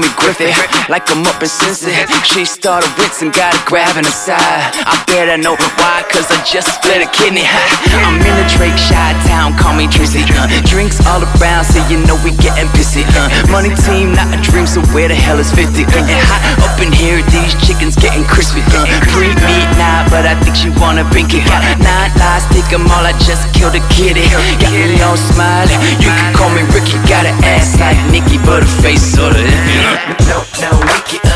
me Griffith, like I'm up in Cincy. She started rinsing, got a grab in the side. I bet I know why, cause I just split a kidney. I'm in the Drake Shy Town, call me Tracy. Uh, drinks all around, so you know we getting pissy. Uh, money team, not a dream, so where the hell is 50? Getting hot up in here, these chickens getting crispy. Uh, free meat now, but I think she wanna bink it. Got nine lies, take 'em all, I just killed a kitty. Got me all smiling, you can call me Ricky. Got an ass like Nicki, but a face sorta. No, no, uh, no,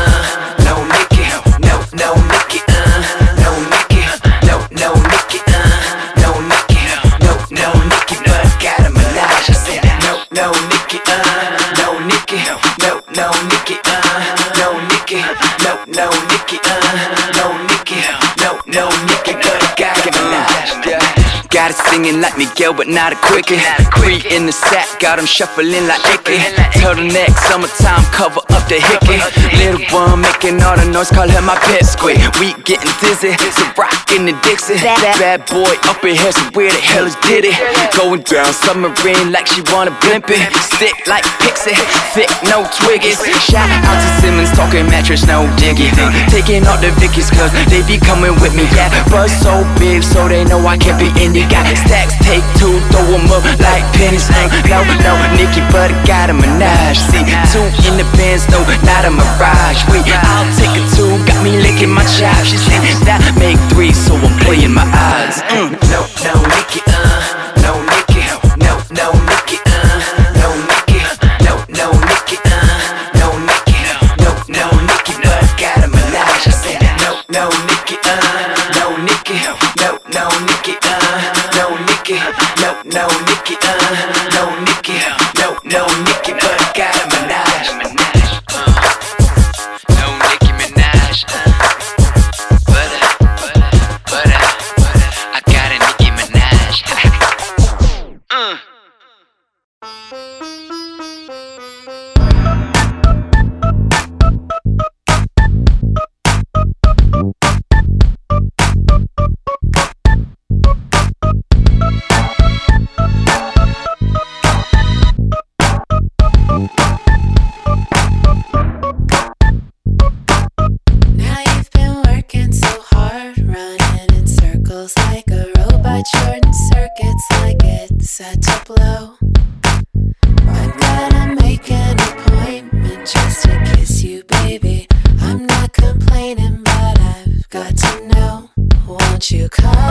Got it singing like Miguel, but not a quickie. Free in the sack, got 'em shuffling like Icky. Turtleneck, summertime, cover up the hickey. Little one making all the noise, call her my pet squid. We getting dizzy, so rock in the Dixie. Bad, bad boy up in here, so where the hell is Diddy? Going down submarine like she wanna blimp it. Stick like Pixie, thick, no twiggies. Shout out to Simmons, talking mattress, no diggy. Taking all the Vickies, cause they be coming with me. Yeah, buzz so big, so they know I can't be indie. Got stacks, take two, throw 'em up like pennies. Uh, no, no, Nicki, but I got a Minaj. See, two in the Benz, no, not a Mirage. We, I'll take a two, got me licking my chops. She said that make three, so I'm playing my odds. Mm. No, no, Nicki, uh, Now lick it up. Set to blow. I gotta make an appointment just to kiss you, baby. I'm not complaining, but I've got to know. Won't you come?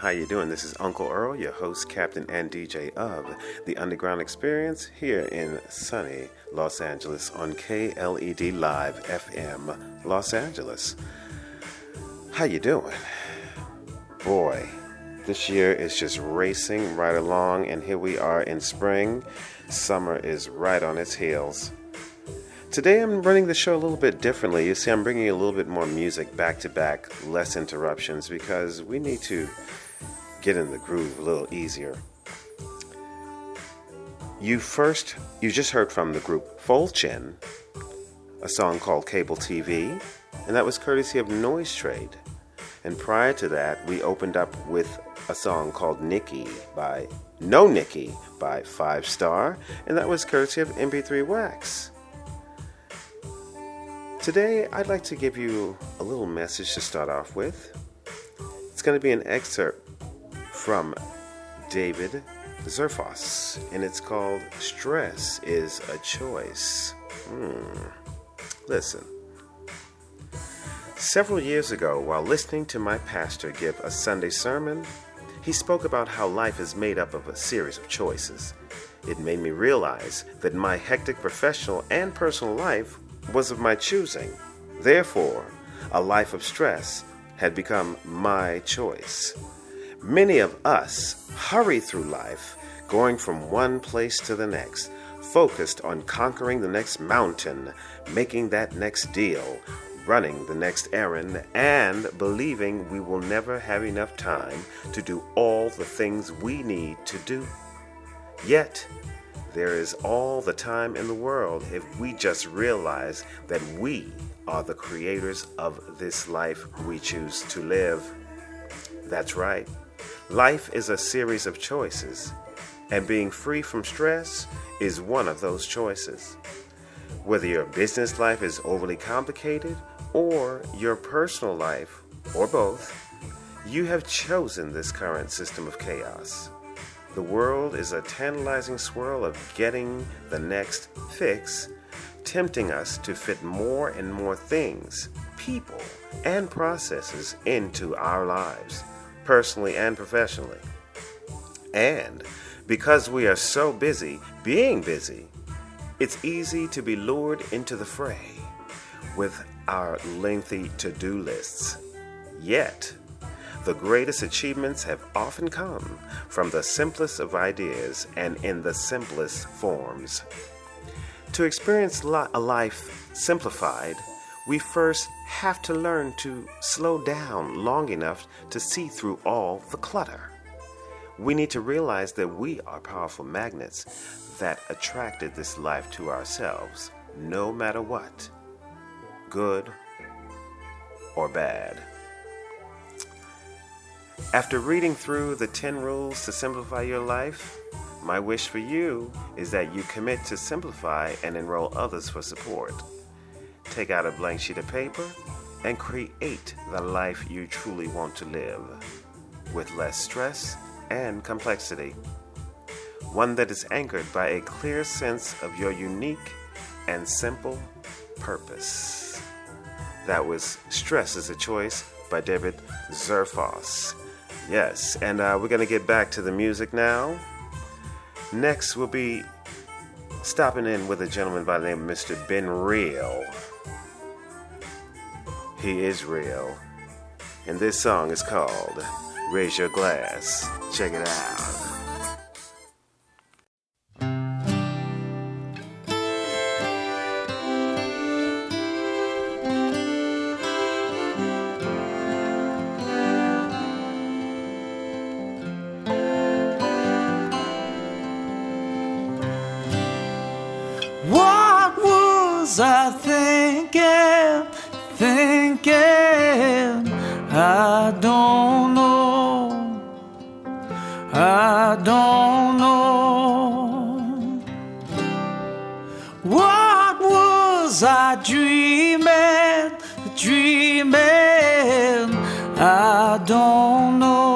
How you doing? This is Uncle Earl, your host, captain, and DJ of the Underground Experience here in sunny Los Angeles on KLED Live FM, Los Angeles. How you doing? Boy, this year is just racing right along, and here we are in spring. Summer is right on its heels. Today I'm running the show a little bit differently. You see, I'm bringing a little bit more music back to back, less interruptions, because we need to get in the groove a little easier. You first, you just heard from the group Fol Chen, a song called Cable TV, and that was courtesy of Noise Trade. And prior to that, we opened up with a song called Nikki by No Nikki by 5ive Star, and that was courtesy of MP3 Wax. Today, I'd like to give you a little message to start off with. It's going to be an excerpt from David Zerfoss, and it's called Stress is a Choice. Hmm. Listen. Several years ago, while listening to my pastor give a Sunday sermon, he spoke about how life is made up of a series of choices. It made me realize that my hectic professional and personal life was of my choosing. Therefore, a life of stress had become my choice. Many of us hurry through life, going from one place to the next, focused on conquering the next mountain, making that next deal, running the next errand, and believing we will never have enough time to do all the things we need to do. Yet, there is all the time in the world if we just realize that we are the creators of this life we choose to live. That's right. Life is a series of choices, and being free from stress is one of those choices. Whether your business life is overly complicated or your personal life, or both, you have chosen this current system of chaos. The world is a tantalizing swirl of getting the next fix, tempting us to fit more and more things, people, and processes into our lives, personally and professionally. And because we are so busy being busy, it's easy to be lured into the fray with our lengthy to do lists. Yet, the greatest achievements have often come from the simplest of ideas and in the simplest forms. To experience a life simplified, we first have to learn to slow down long enough to see through all the clutter. we need to realize that we are powerful magnets that attracted this life to ourselves, no matter what, good or bad. After reading through the 10 rules to simplify your life, my wish for you is that you commit to simplify and enroll others for support. Take out a blank sheet of paper and create the life you truly want to live with less stress and complexity. One that is anchored by a clear sense of your unique and simple purpose. That was Stress is a Choice by David Zerfoss. Yes, and uh, we're going to get back to the music now. Next, we'll be stopping in with a gentleman by the name of Mr. Ben Reel. He is real. And this song is called Raise Your Glass. Check it out. Don't know.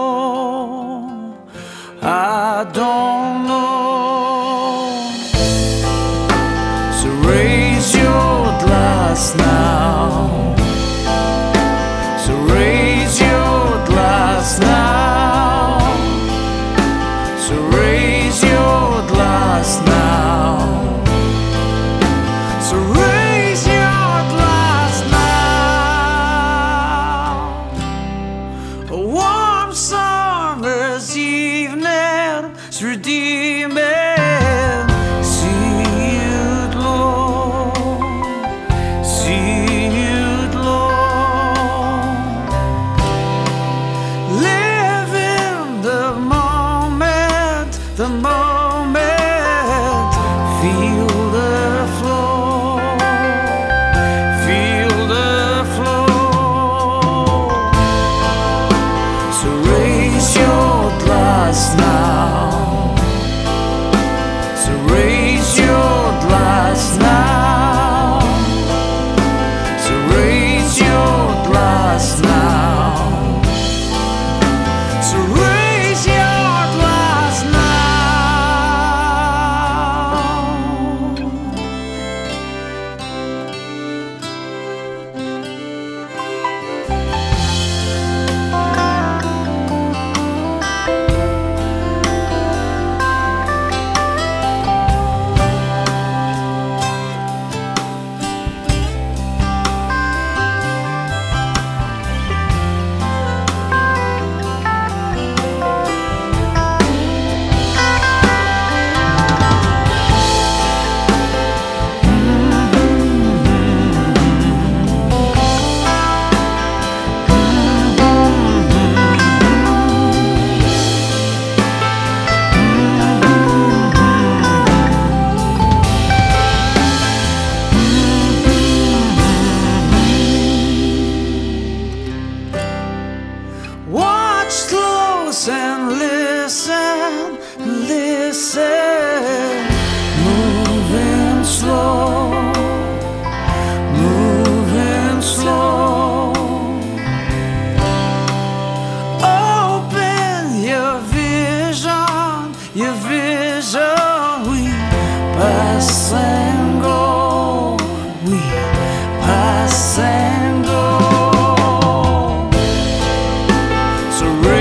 surrender.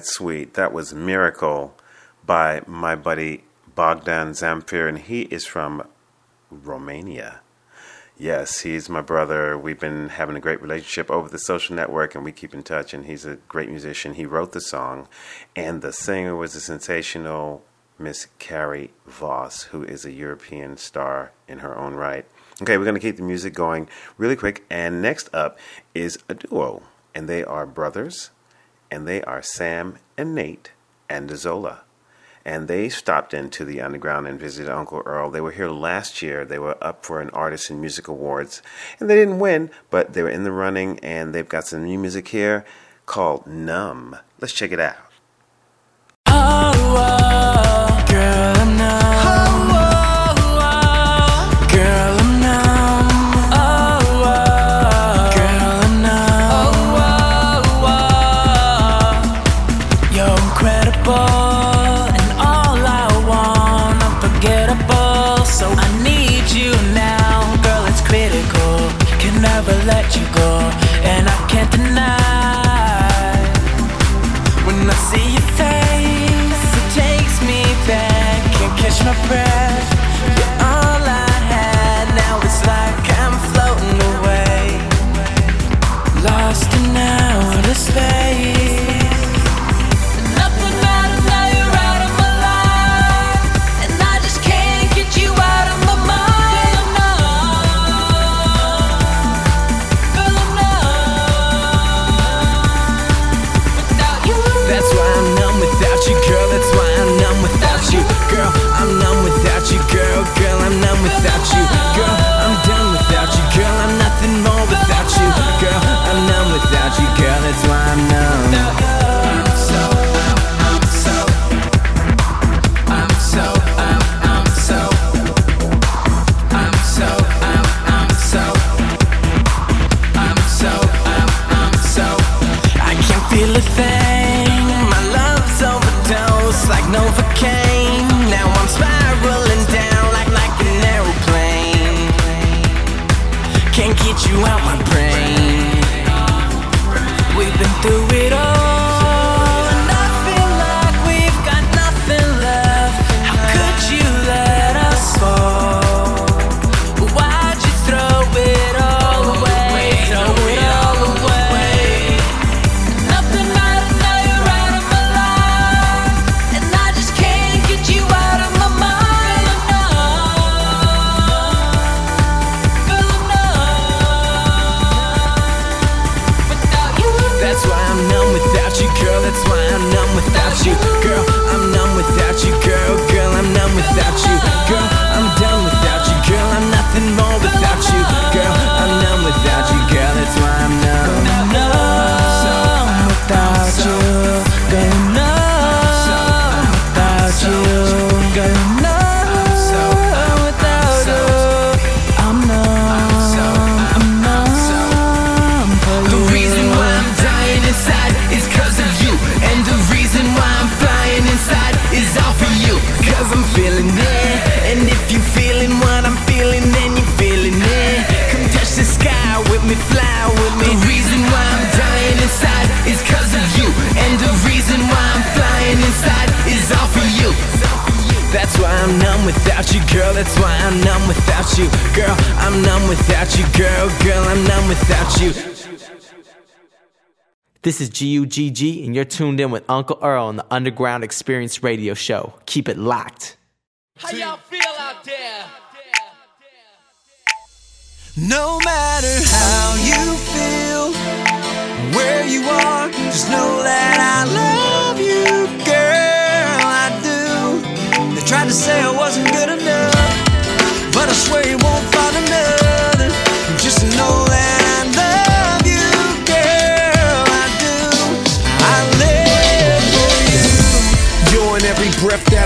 that sweet. That was Miracle by my buddy Bogdan Zamfir, and he is from Romania. Yes, he's my brother. We've been having a great relationship over the social network and we keep in touch. And he's a great musician. He wrote the song, and the singer was a sensational Miss Kari Voss, who is a European star in her own right. Okay, we're going to keep the music going really quick. And next up is a duo, and they are brothers and they are Sam and Nate and Zola. And they stopped into the underground and visited Uncle Earl. They were here last year. They were up for an Artist and Music Awards, and they didn't win, but they were in the running, and they've got some new music here called Numb. Let's check it out. This is GUGG, and you're tuned in with Uncle Earl on the Underground Experience Radio Show. Keep it locked. How y'all feel out there? No matter how you feel, where you are, just know that I love you, girl. I do. They tried to say I wasn't good enough, but I swear you won't find another. Just know.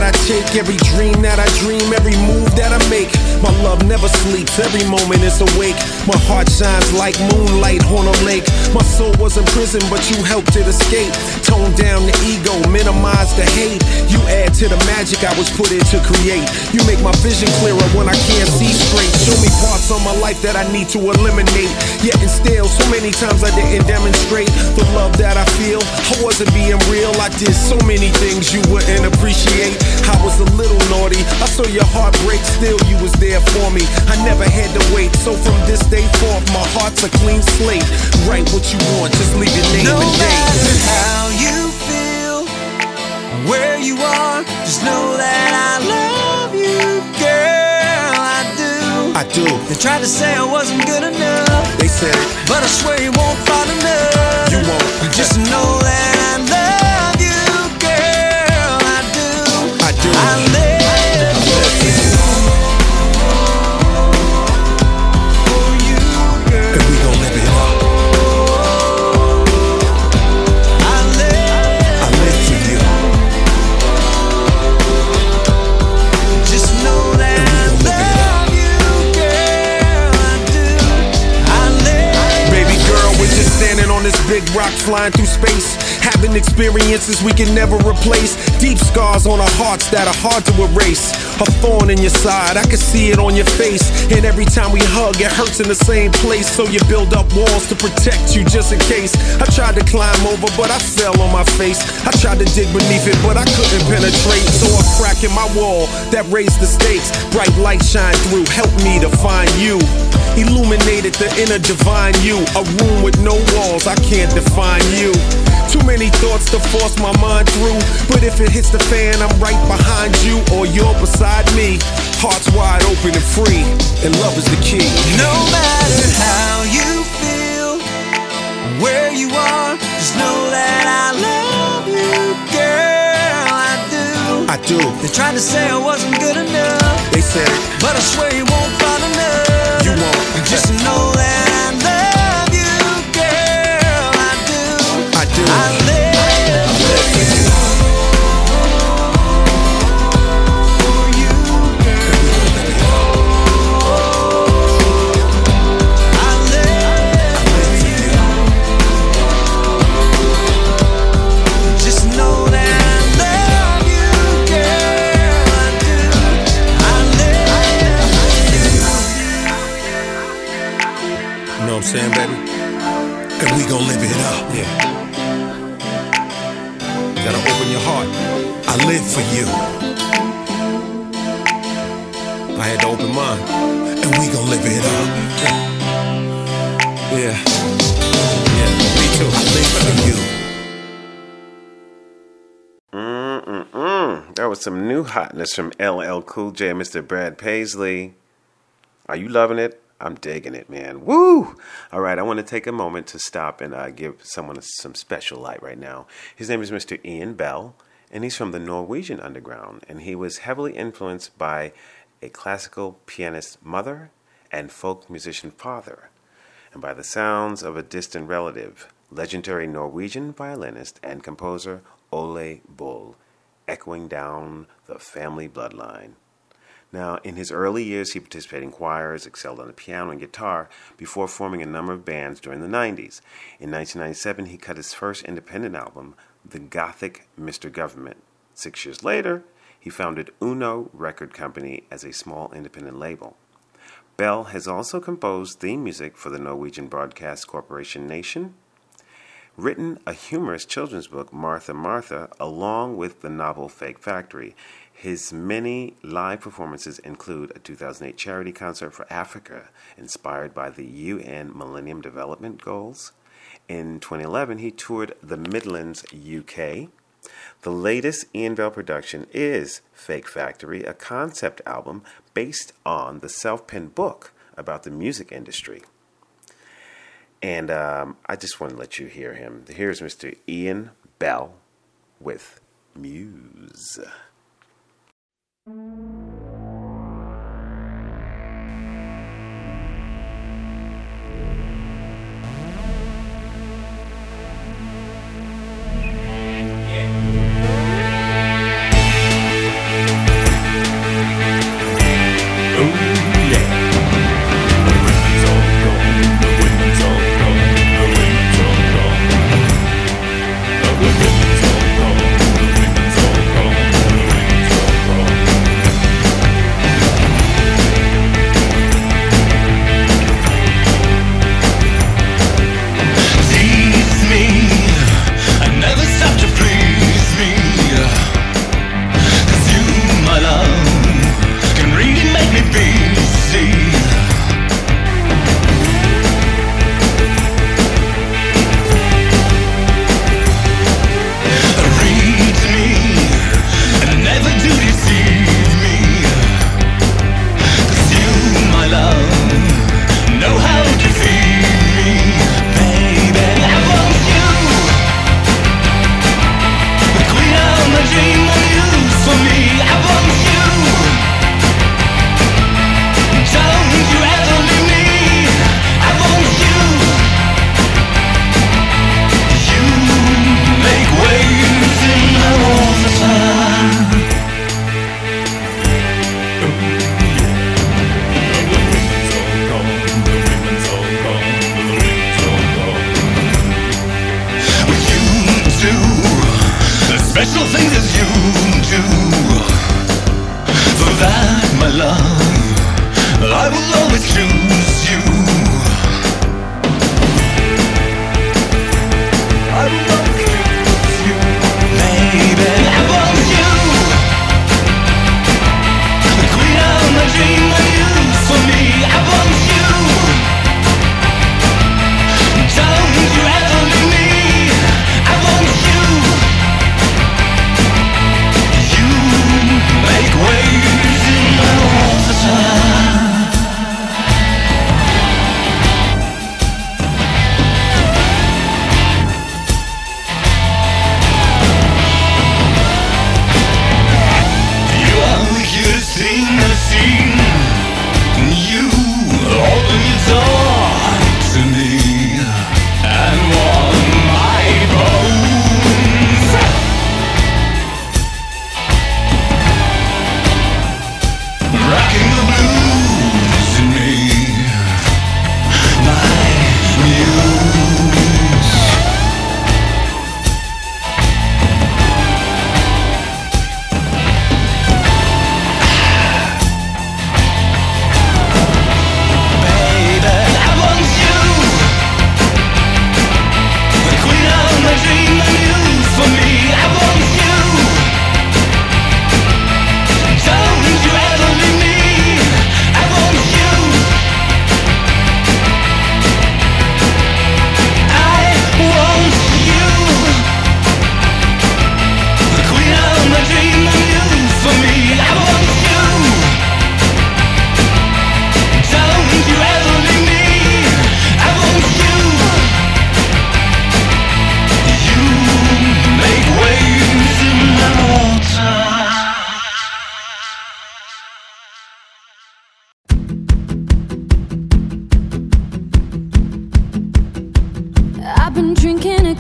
but I take, every dream that I dream, every move that I make. My love never sleeps, every moment is awake. My heart shines like moonlight on a lake. My soul was in prison, but you helped it escape. Tone down the ego, minimize the hate. You add to the magic I was put in to create. You make my vision clearer when I can't see straight. Show me parts of my life that I need to eliminate. Yet and still, so many times I didn't demonstrate the love that I feel. I wasn't being real. I did so many things you wouldn't appreciate. I was a little naughty. I saw your heart break, still you was there for me. I never had to wait. So from this day forth, my heart's a clean slate. Write what you want, just leave your name No and date. matter how you feel, where you are, just know that I love you, girl. I do. I do. They tried to say I wasn't good enough, They said but I swear you won't find another. You won't. Just know that I love big rock flying through space. Having experiences we can never replace. Deep scars on our hearts that are hard to erase. A thorn in your side, I can see it on your face. And every time we hug, it hurts in the same place. So you build up walls to protect you just in case. I tried to climb over, but I fell on my face. I tried to dig beneath it, but I couldn't penetrate. So a crack in my wall that raised the stakes. Bright light shine through, help me to find you. Illuminated the inner divine you. A room with no walls, I can't define you. Too many thoughts to force my mind through. But if it hits the fan, I'm right behind you or you're beside me. Hearts wide open and free, and love is the key. No matter how you feel, where you are, just know that I love you, girl. I do. I do. They tried to say I wasn't good enough, They said but I swear you won't find enough. You won't. Just know that hotness from LL Cool J Mr. Brad Paisley. Are you loving it? I'm digging it, man. Woo! All right, I want to take a moment to stop and uh, give someone some special light right now. His name is Mr. Ian Bell, and he's from the Norwegian underground, and he was heavily influenced by a classical pianist mother and folk musician father, and by the sounds of a distant relative, legendary Norwegian violinist and composer Ole Bull, echoing down the family bloodline. Now, in his early years, he participated in choirs, excelled on the piano and guitar before forming a number of bands during the 90s. In 1997, he cut his first independent album, The Gothic Mr. Government. Six years later, he founded Uno Record Company as a small independent label. Bell has also composed theme music for the Norwegian Broadcast Corporation Nation, written a humorous children's book, Martha Martha, along with the novel Fake Factory. His many live performances include a 2008 charity concert for Africa, inspired by the UN Millennium Development Goals. In 2011, he toured the Midlands, UK. The latest Ian Bell production is Fake Factory, a concept album based on the self penned book about the music industry. And um, I just want to let you hear him. Here's Mr. Ian Bell with Muse.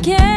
Again.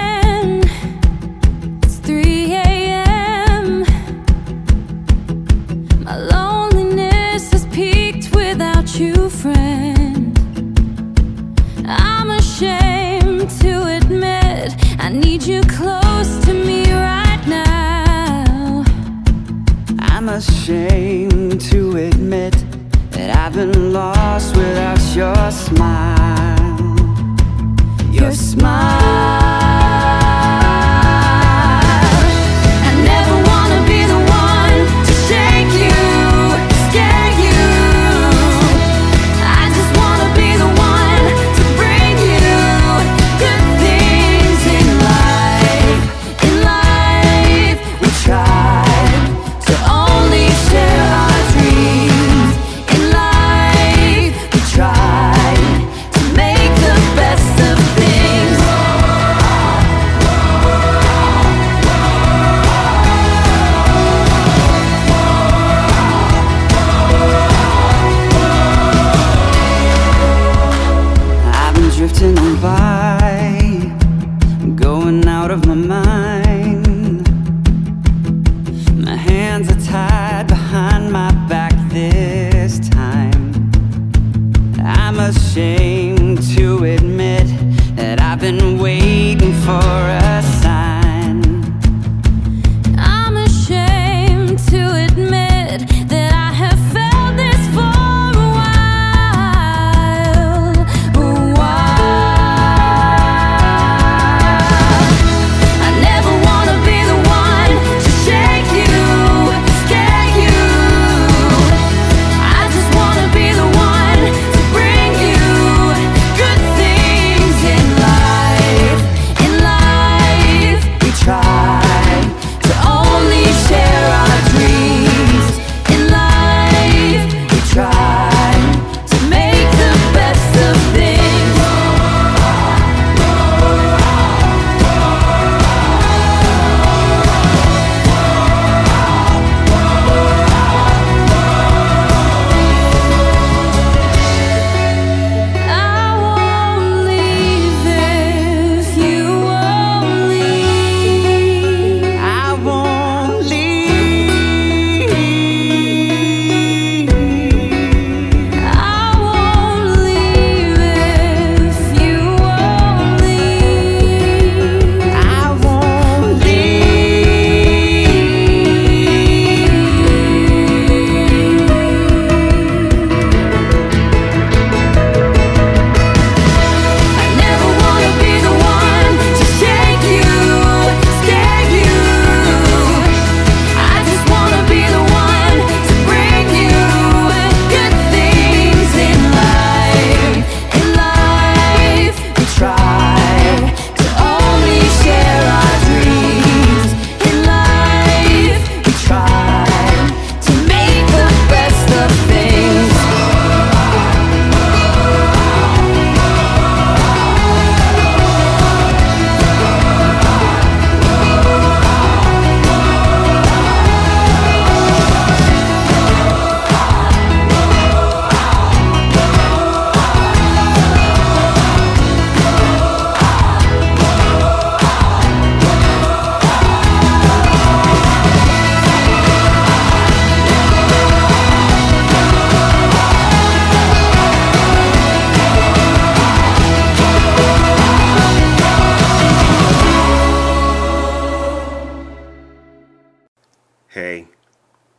Hey,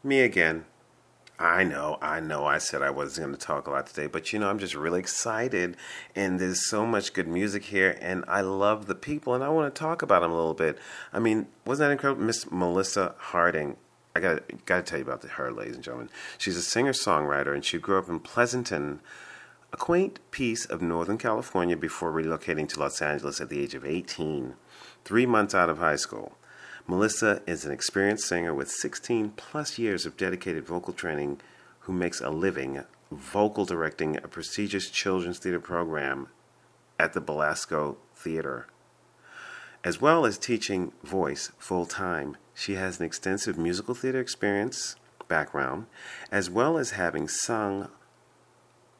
me again. I know, I know, I said I wasn't going to talk a lot today, but you know, I'm just really excited, and there's so much good music here, and I love the people, and I want to talk about them a little bit. I mean, wasn't that incredible? Miss Melissa Harding. I got got to tell you about her, ladies and gentlemen. She's a singer songwriter, and she grew up in Pleasanton, a quaint piece of Northern California, before relocating to Los Angeles at the age of 18, three months out of high school. Melissa is an experienced singer with 16 plus years of dedicated vocal training who makes a living vocal directing a prestigious children's theater program at the Belasco Theater. As well as teaching voice full time, she has an extensive musical theater experience background, as well as having sung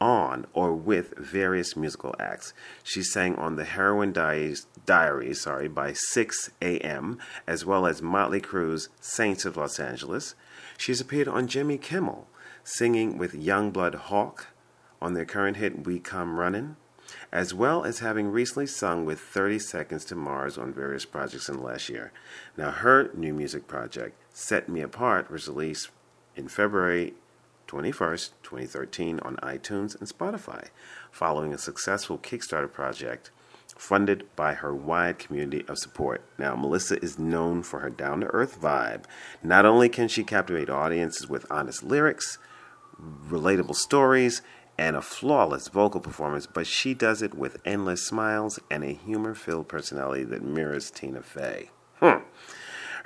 on or with various musical acts. She sang on the Heroin Diaries, Diaries sorry, by 6 a.m., as well as Motley Crue's Saints of Los Angeles. She's appeared on Jimmy Kimmel, singing with Youngblood Hawke on their current hit We Come Runnin', as well as having recently sung with 30 Seconds to Mars on various projects in the last year. Now, her new music project, Set Me Apart, was released in February 21st, 2013, on iTunes and Spotify, following a successful Kickstarter project funded by her wide community of support. Now, Melissa is known for her down to earth vibe. Not only can she captivate audiences with honest lyrics, relatable stories, and a flawless vocal performance, but she does it with endless smiles and a humor filled personality that mirrors Tina Fey. Hmm.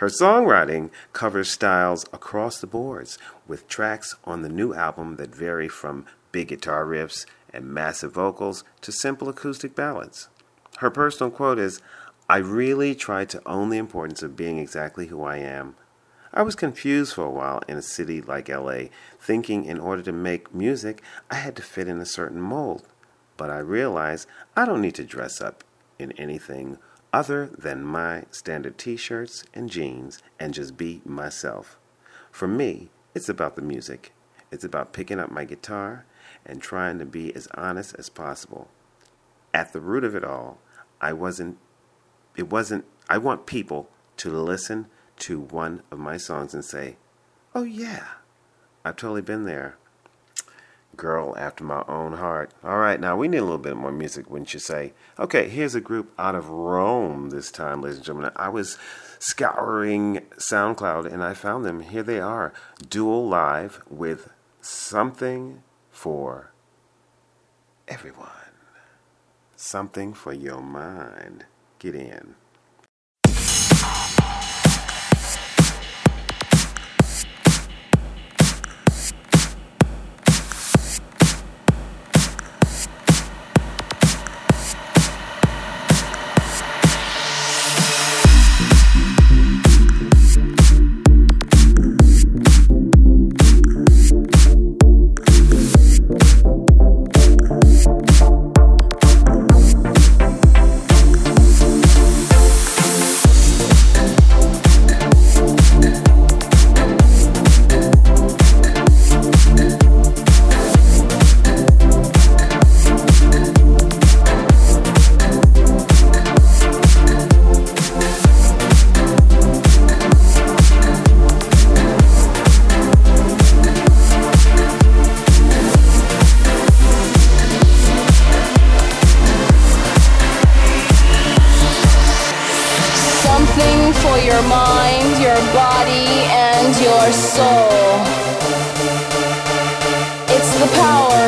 Her songwriting covers styles across the boards, with tracks on the new album that vary from big guitar riffs and massive vocals to simple acoustic ballads. Her personal quote is I really tried to own the importance of being exactly who I am. I was confused for a while in a city like LA, thinking in order to make music, I had to fit in a certain mold. But I realized I don't need to dress up in anything other than my standard t shirts and jeans and just be myself. For me, it's about the music. It's about picking up my guitar and trying to be as honest as possible. At the root of it all, I wasn't, it wasn't, I want people to listen to one of my songs and say, oh yeah, I've totally been there. Girl after my own heart. All right, now we need a little bit more music, wouldn't you say? Okay, here's a group out of Rome this time, ladies and gentlemen. I was scouring SoundCloud and I found them. Here they are Dual Live with Something for Everyone. Something for your mind. Get in.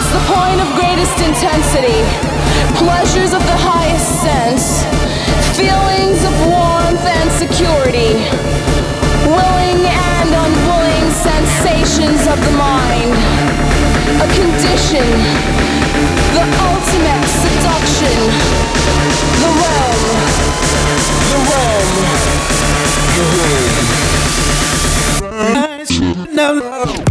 It's the point of greatest intensity. Pleasures of the highest sense. Feelings of warmth and security. Willing and unwilling sensations of the mind. A condition. The ultimate seduction. The realm. The realm. The realm.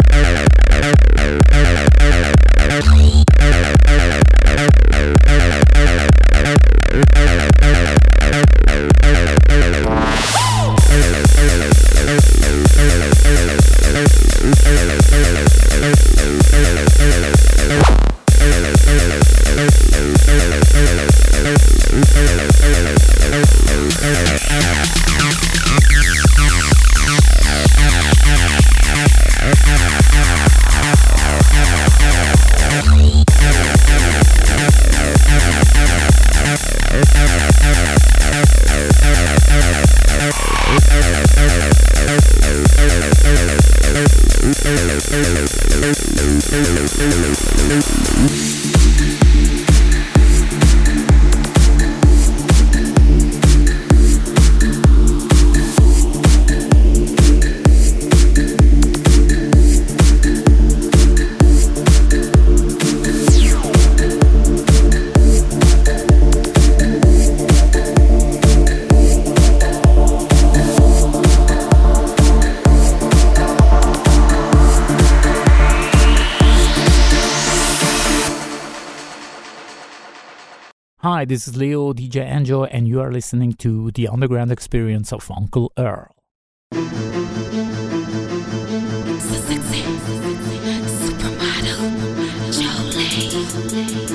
this is Leo DJ Angel, and you are listening to the underground experience of Uncle Earl. So sexy, supermodel, Jolie.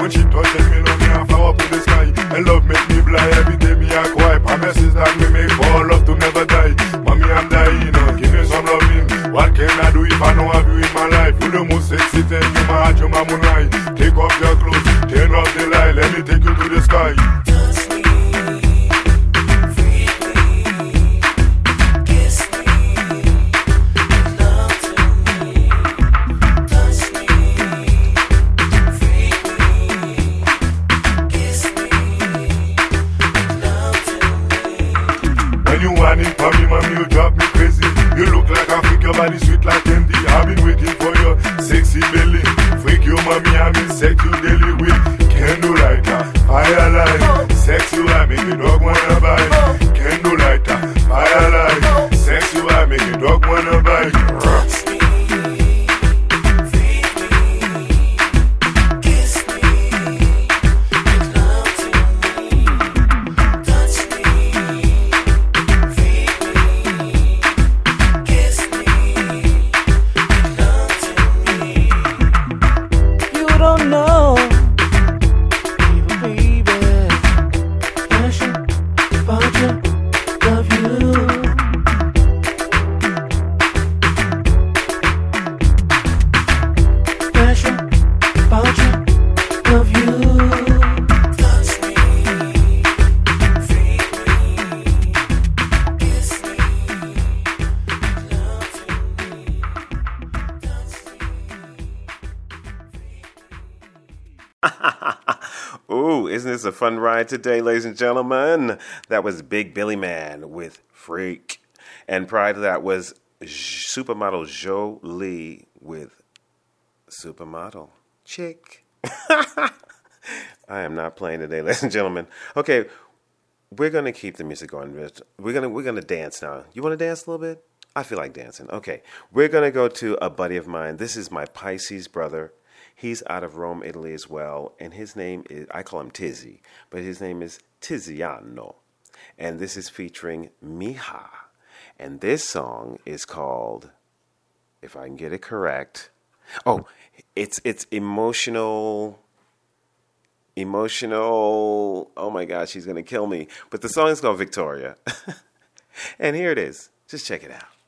When she touch me, me and fly up in the sky. And love make me blind. Every day me a cry. Promises that me make for love to never die. Mommy, I'm dying. Oh, give me some loving. What can I do if I don't have you in my life? You the most sexy thing in my heart, you're my moonlight. Take off your clothes, turn off the light. Let me take you to the sky. Fun ride today, ladies and gentlemen? That was Big Billy Man with Freak. And prior to that was supermodel Joe Lee with Supermodel Chick. I am not playing today, ladies and gentlemen. Okay, we're gonna keep the music going. We're gonna we're gonna dance now. You want to dance a little bit? I feel like dancing. Okay, we're gonna go to a buddy of mine. This is my Pisces brother. He's out of Rome, Italy as well, and his name is I call him Tizzy, but his name is Tiziano, and this is featuring Miha. and this song is called, if I can get it correct, oh, it's it's emotional emotional. Oh my gosh, she's gonna kill me. But the song is called Victoria, and here it is. Just check it out.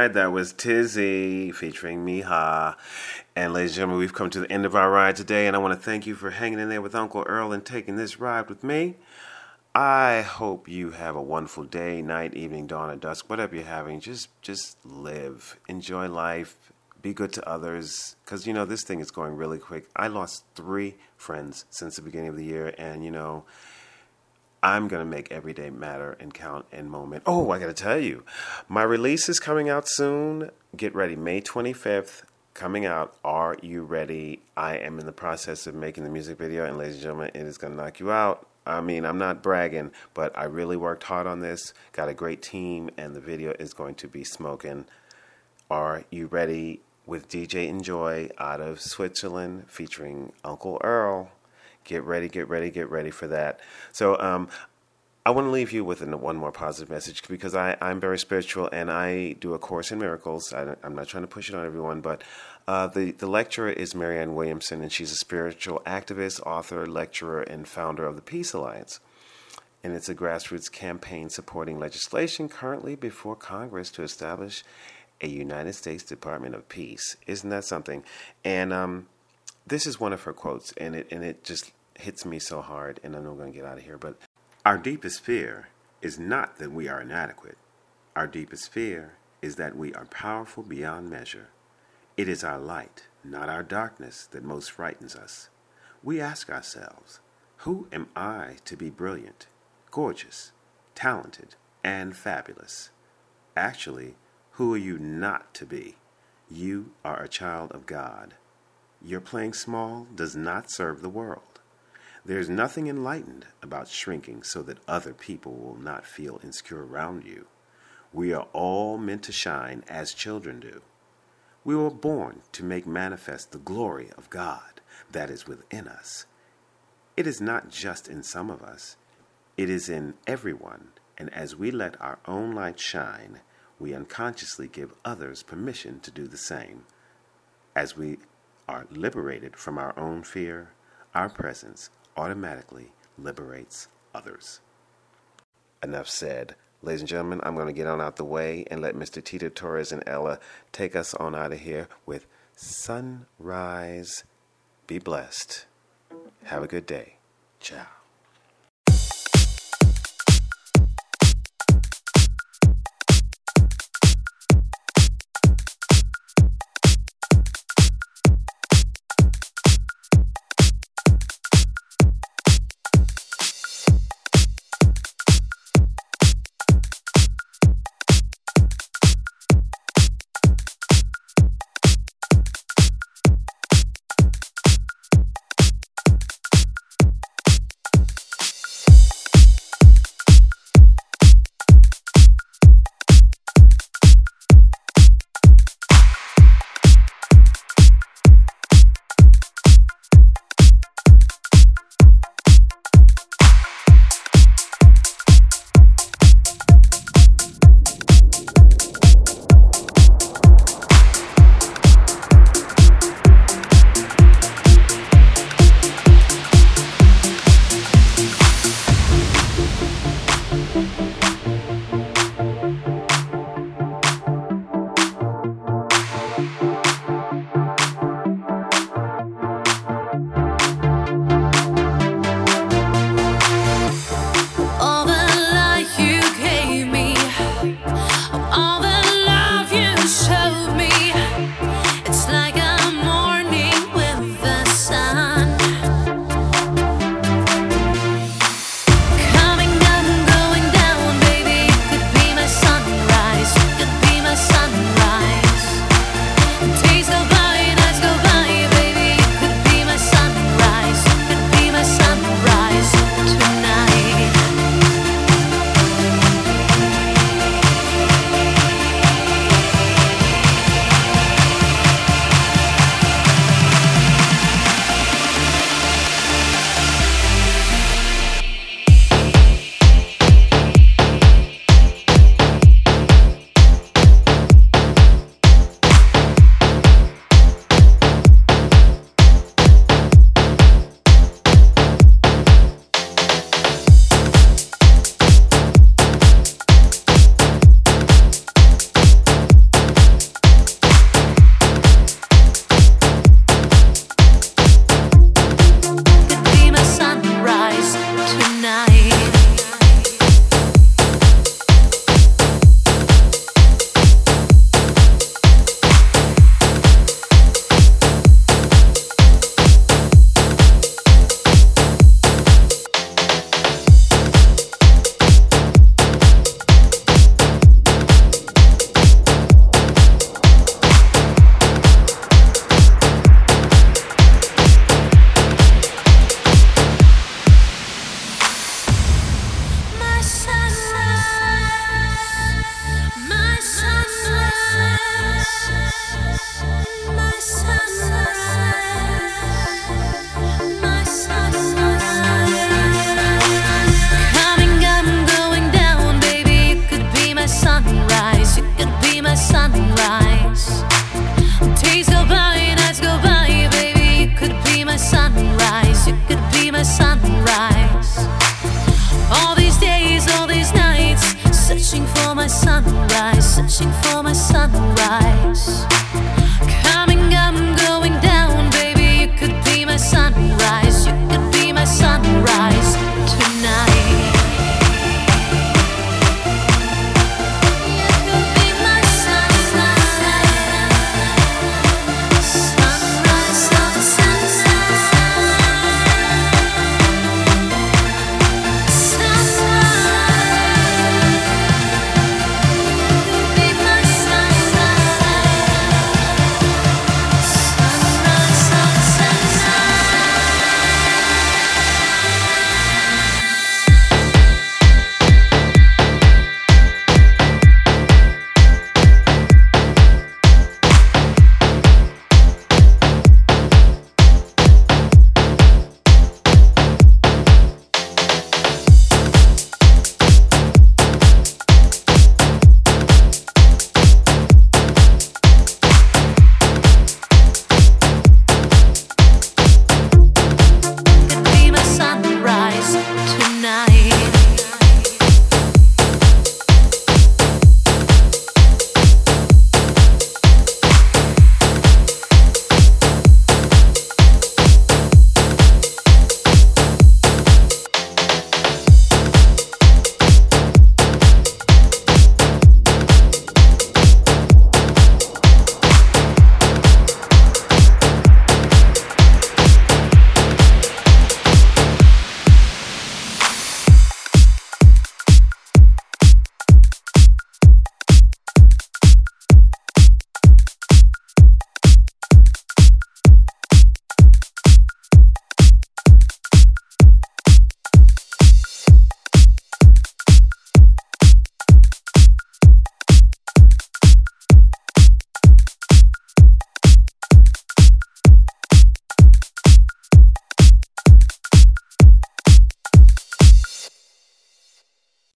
Ride? That was Tizzy featuring Miha. And ladies and gentlemen, we've come to the end of our ride today, and I want to thank you for hanging in there with Uncle Earl and taking this ride with me. I hope you have a wonderful day, night, evening, dawn, or dusk, whatever you're having. Just just live. Enjoy life. Be good to others. Because, you know, this thing is going really quick. I lost three friends since the beginning of the year, and, you know, I'm going to make every day matter and count and moment. Oh, I got to tell you, my release is coming out soon. Get ready, May 25th, coming out. Are you ready? I am in the process of making the music video, and ladies and gentlemen, it is going to knock you out. I mean, I'm not bragging, but I really worked hard on this. Got a great team, and the video is going to be smoking. Are you ready? With DJ Enjoy out of Switzerland featuring Uncle Earl. Get ready, get ready, get ready for that. So, um, I want to leave you with one more positive message because I, I'm very spiritual and I do a course in miracles. I, am not trying to push it on everyone, but uh, the, the lecturer is Marianne Williamson, and she's a spiritual activist, author, lecturer, and founder of the Peace Alliance. And it's a grassroots campaign supporting legislation currently before Congress to establish a United States Department of Peace. Isn't that something? And um, this is one of her quotes, and it and it just hits me so hard. And I'm going to get out of here, but our deepest fear is not that we are inadequate. Our deepest fear is that we are powerful beyond measure. It is our light, not our darkness, that most frightens us. We ask ourselves, who am I to be brilliant, gorgeous, talented, and fabulous? Actually, who are you not to be? You are a child of God. Your playing small does not serve the world. There's nothing enlightened about shrinking so that other people will not feel insecure around you. We are all meant to shine as children do. We were born to make manifest the glory of God that is within us. It is not just in some of us, it is in everyone, and as we let our own light shine, we unconsciously give others permission to do the same. As we are liberated from our own fear, our presence automatically liberates others. Enough said. Ladies and gentlemen, I'm going to get on out the way and let Mr. Tito Torres and Ella take us on out of here with Sunrise. Be blessed. Have a good day. Ciao.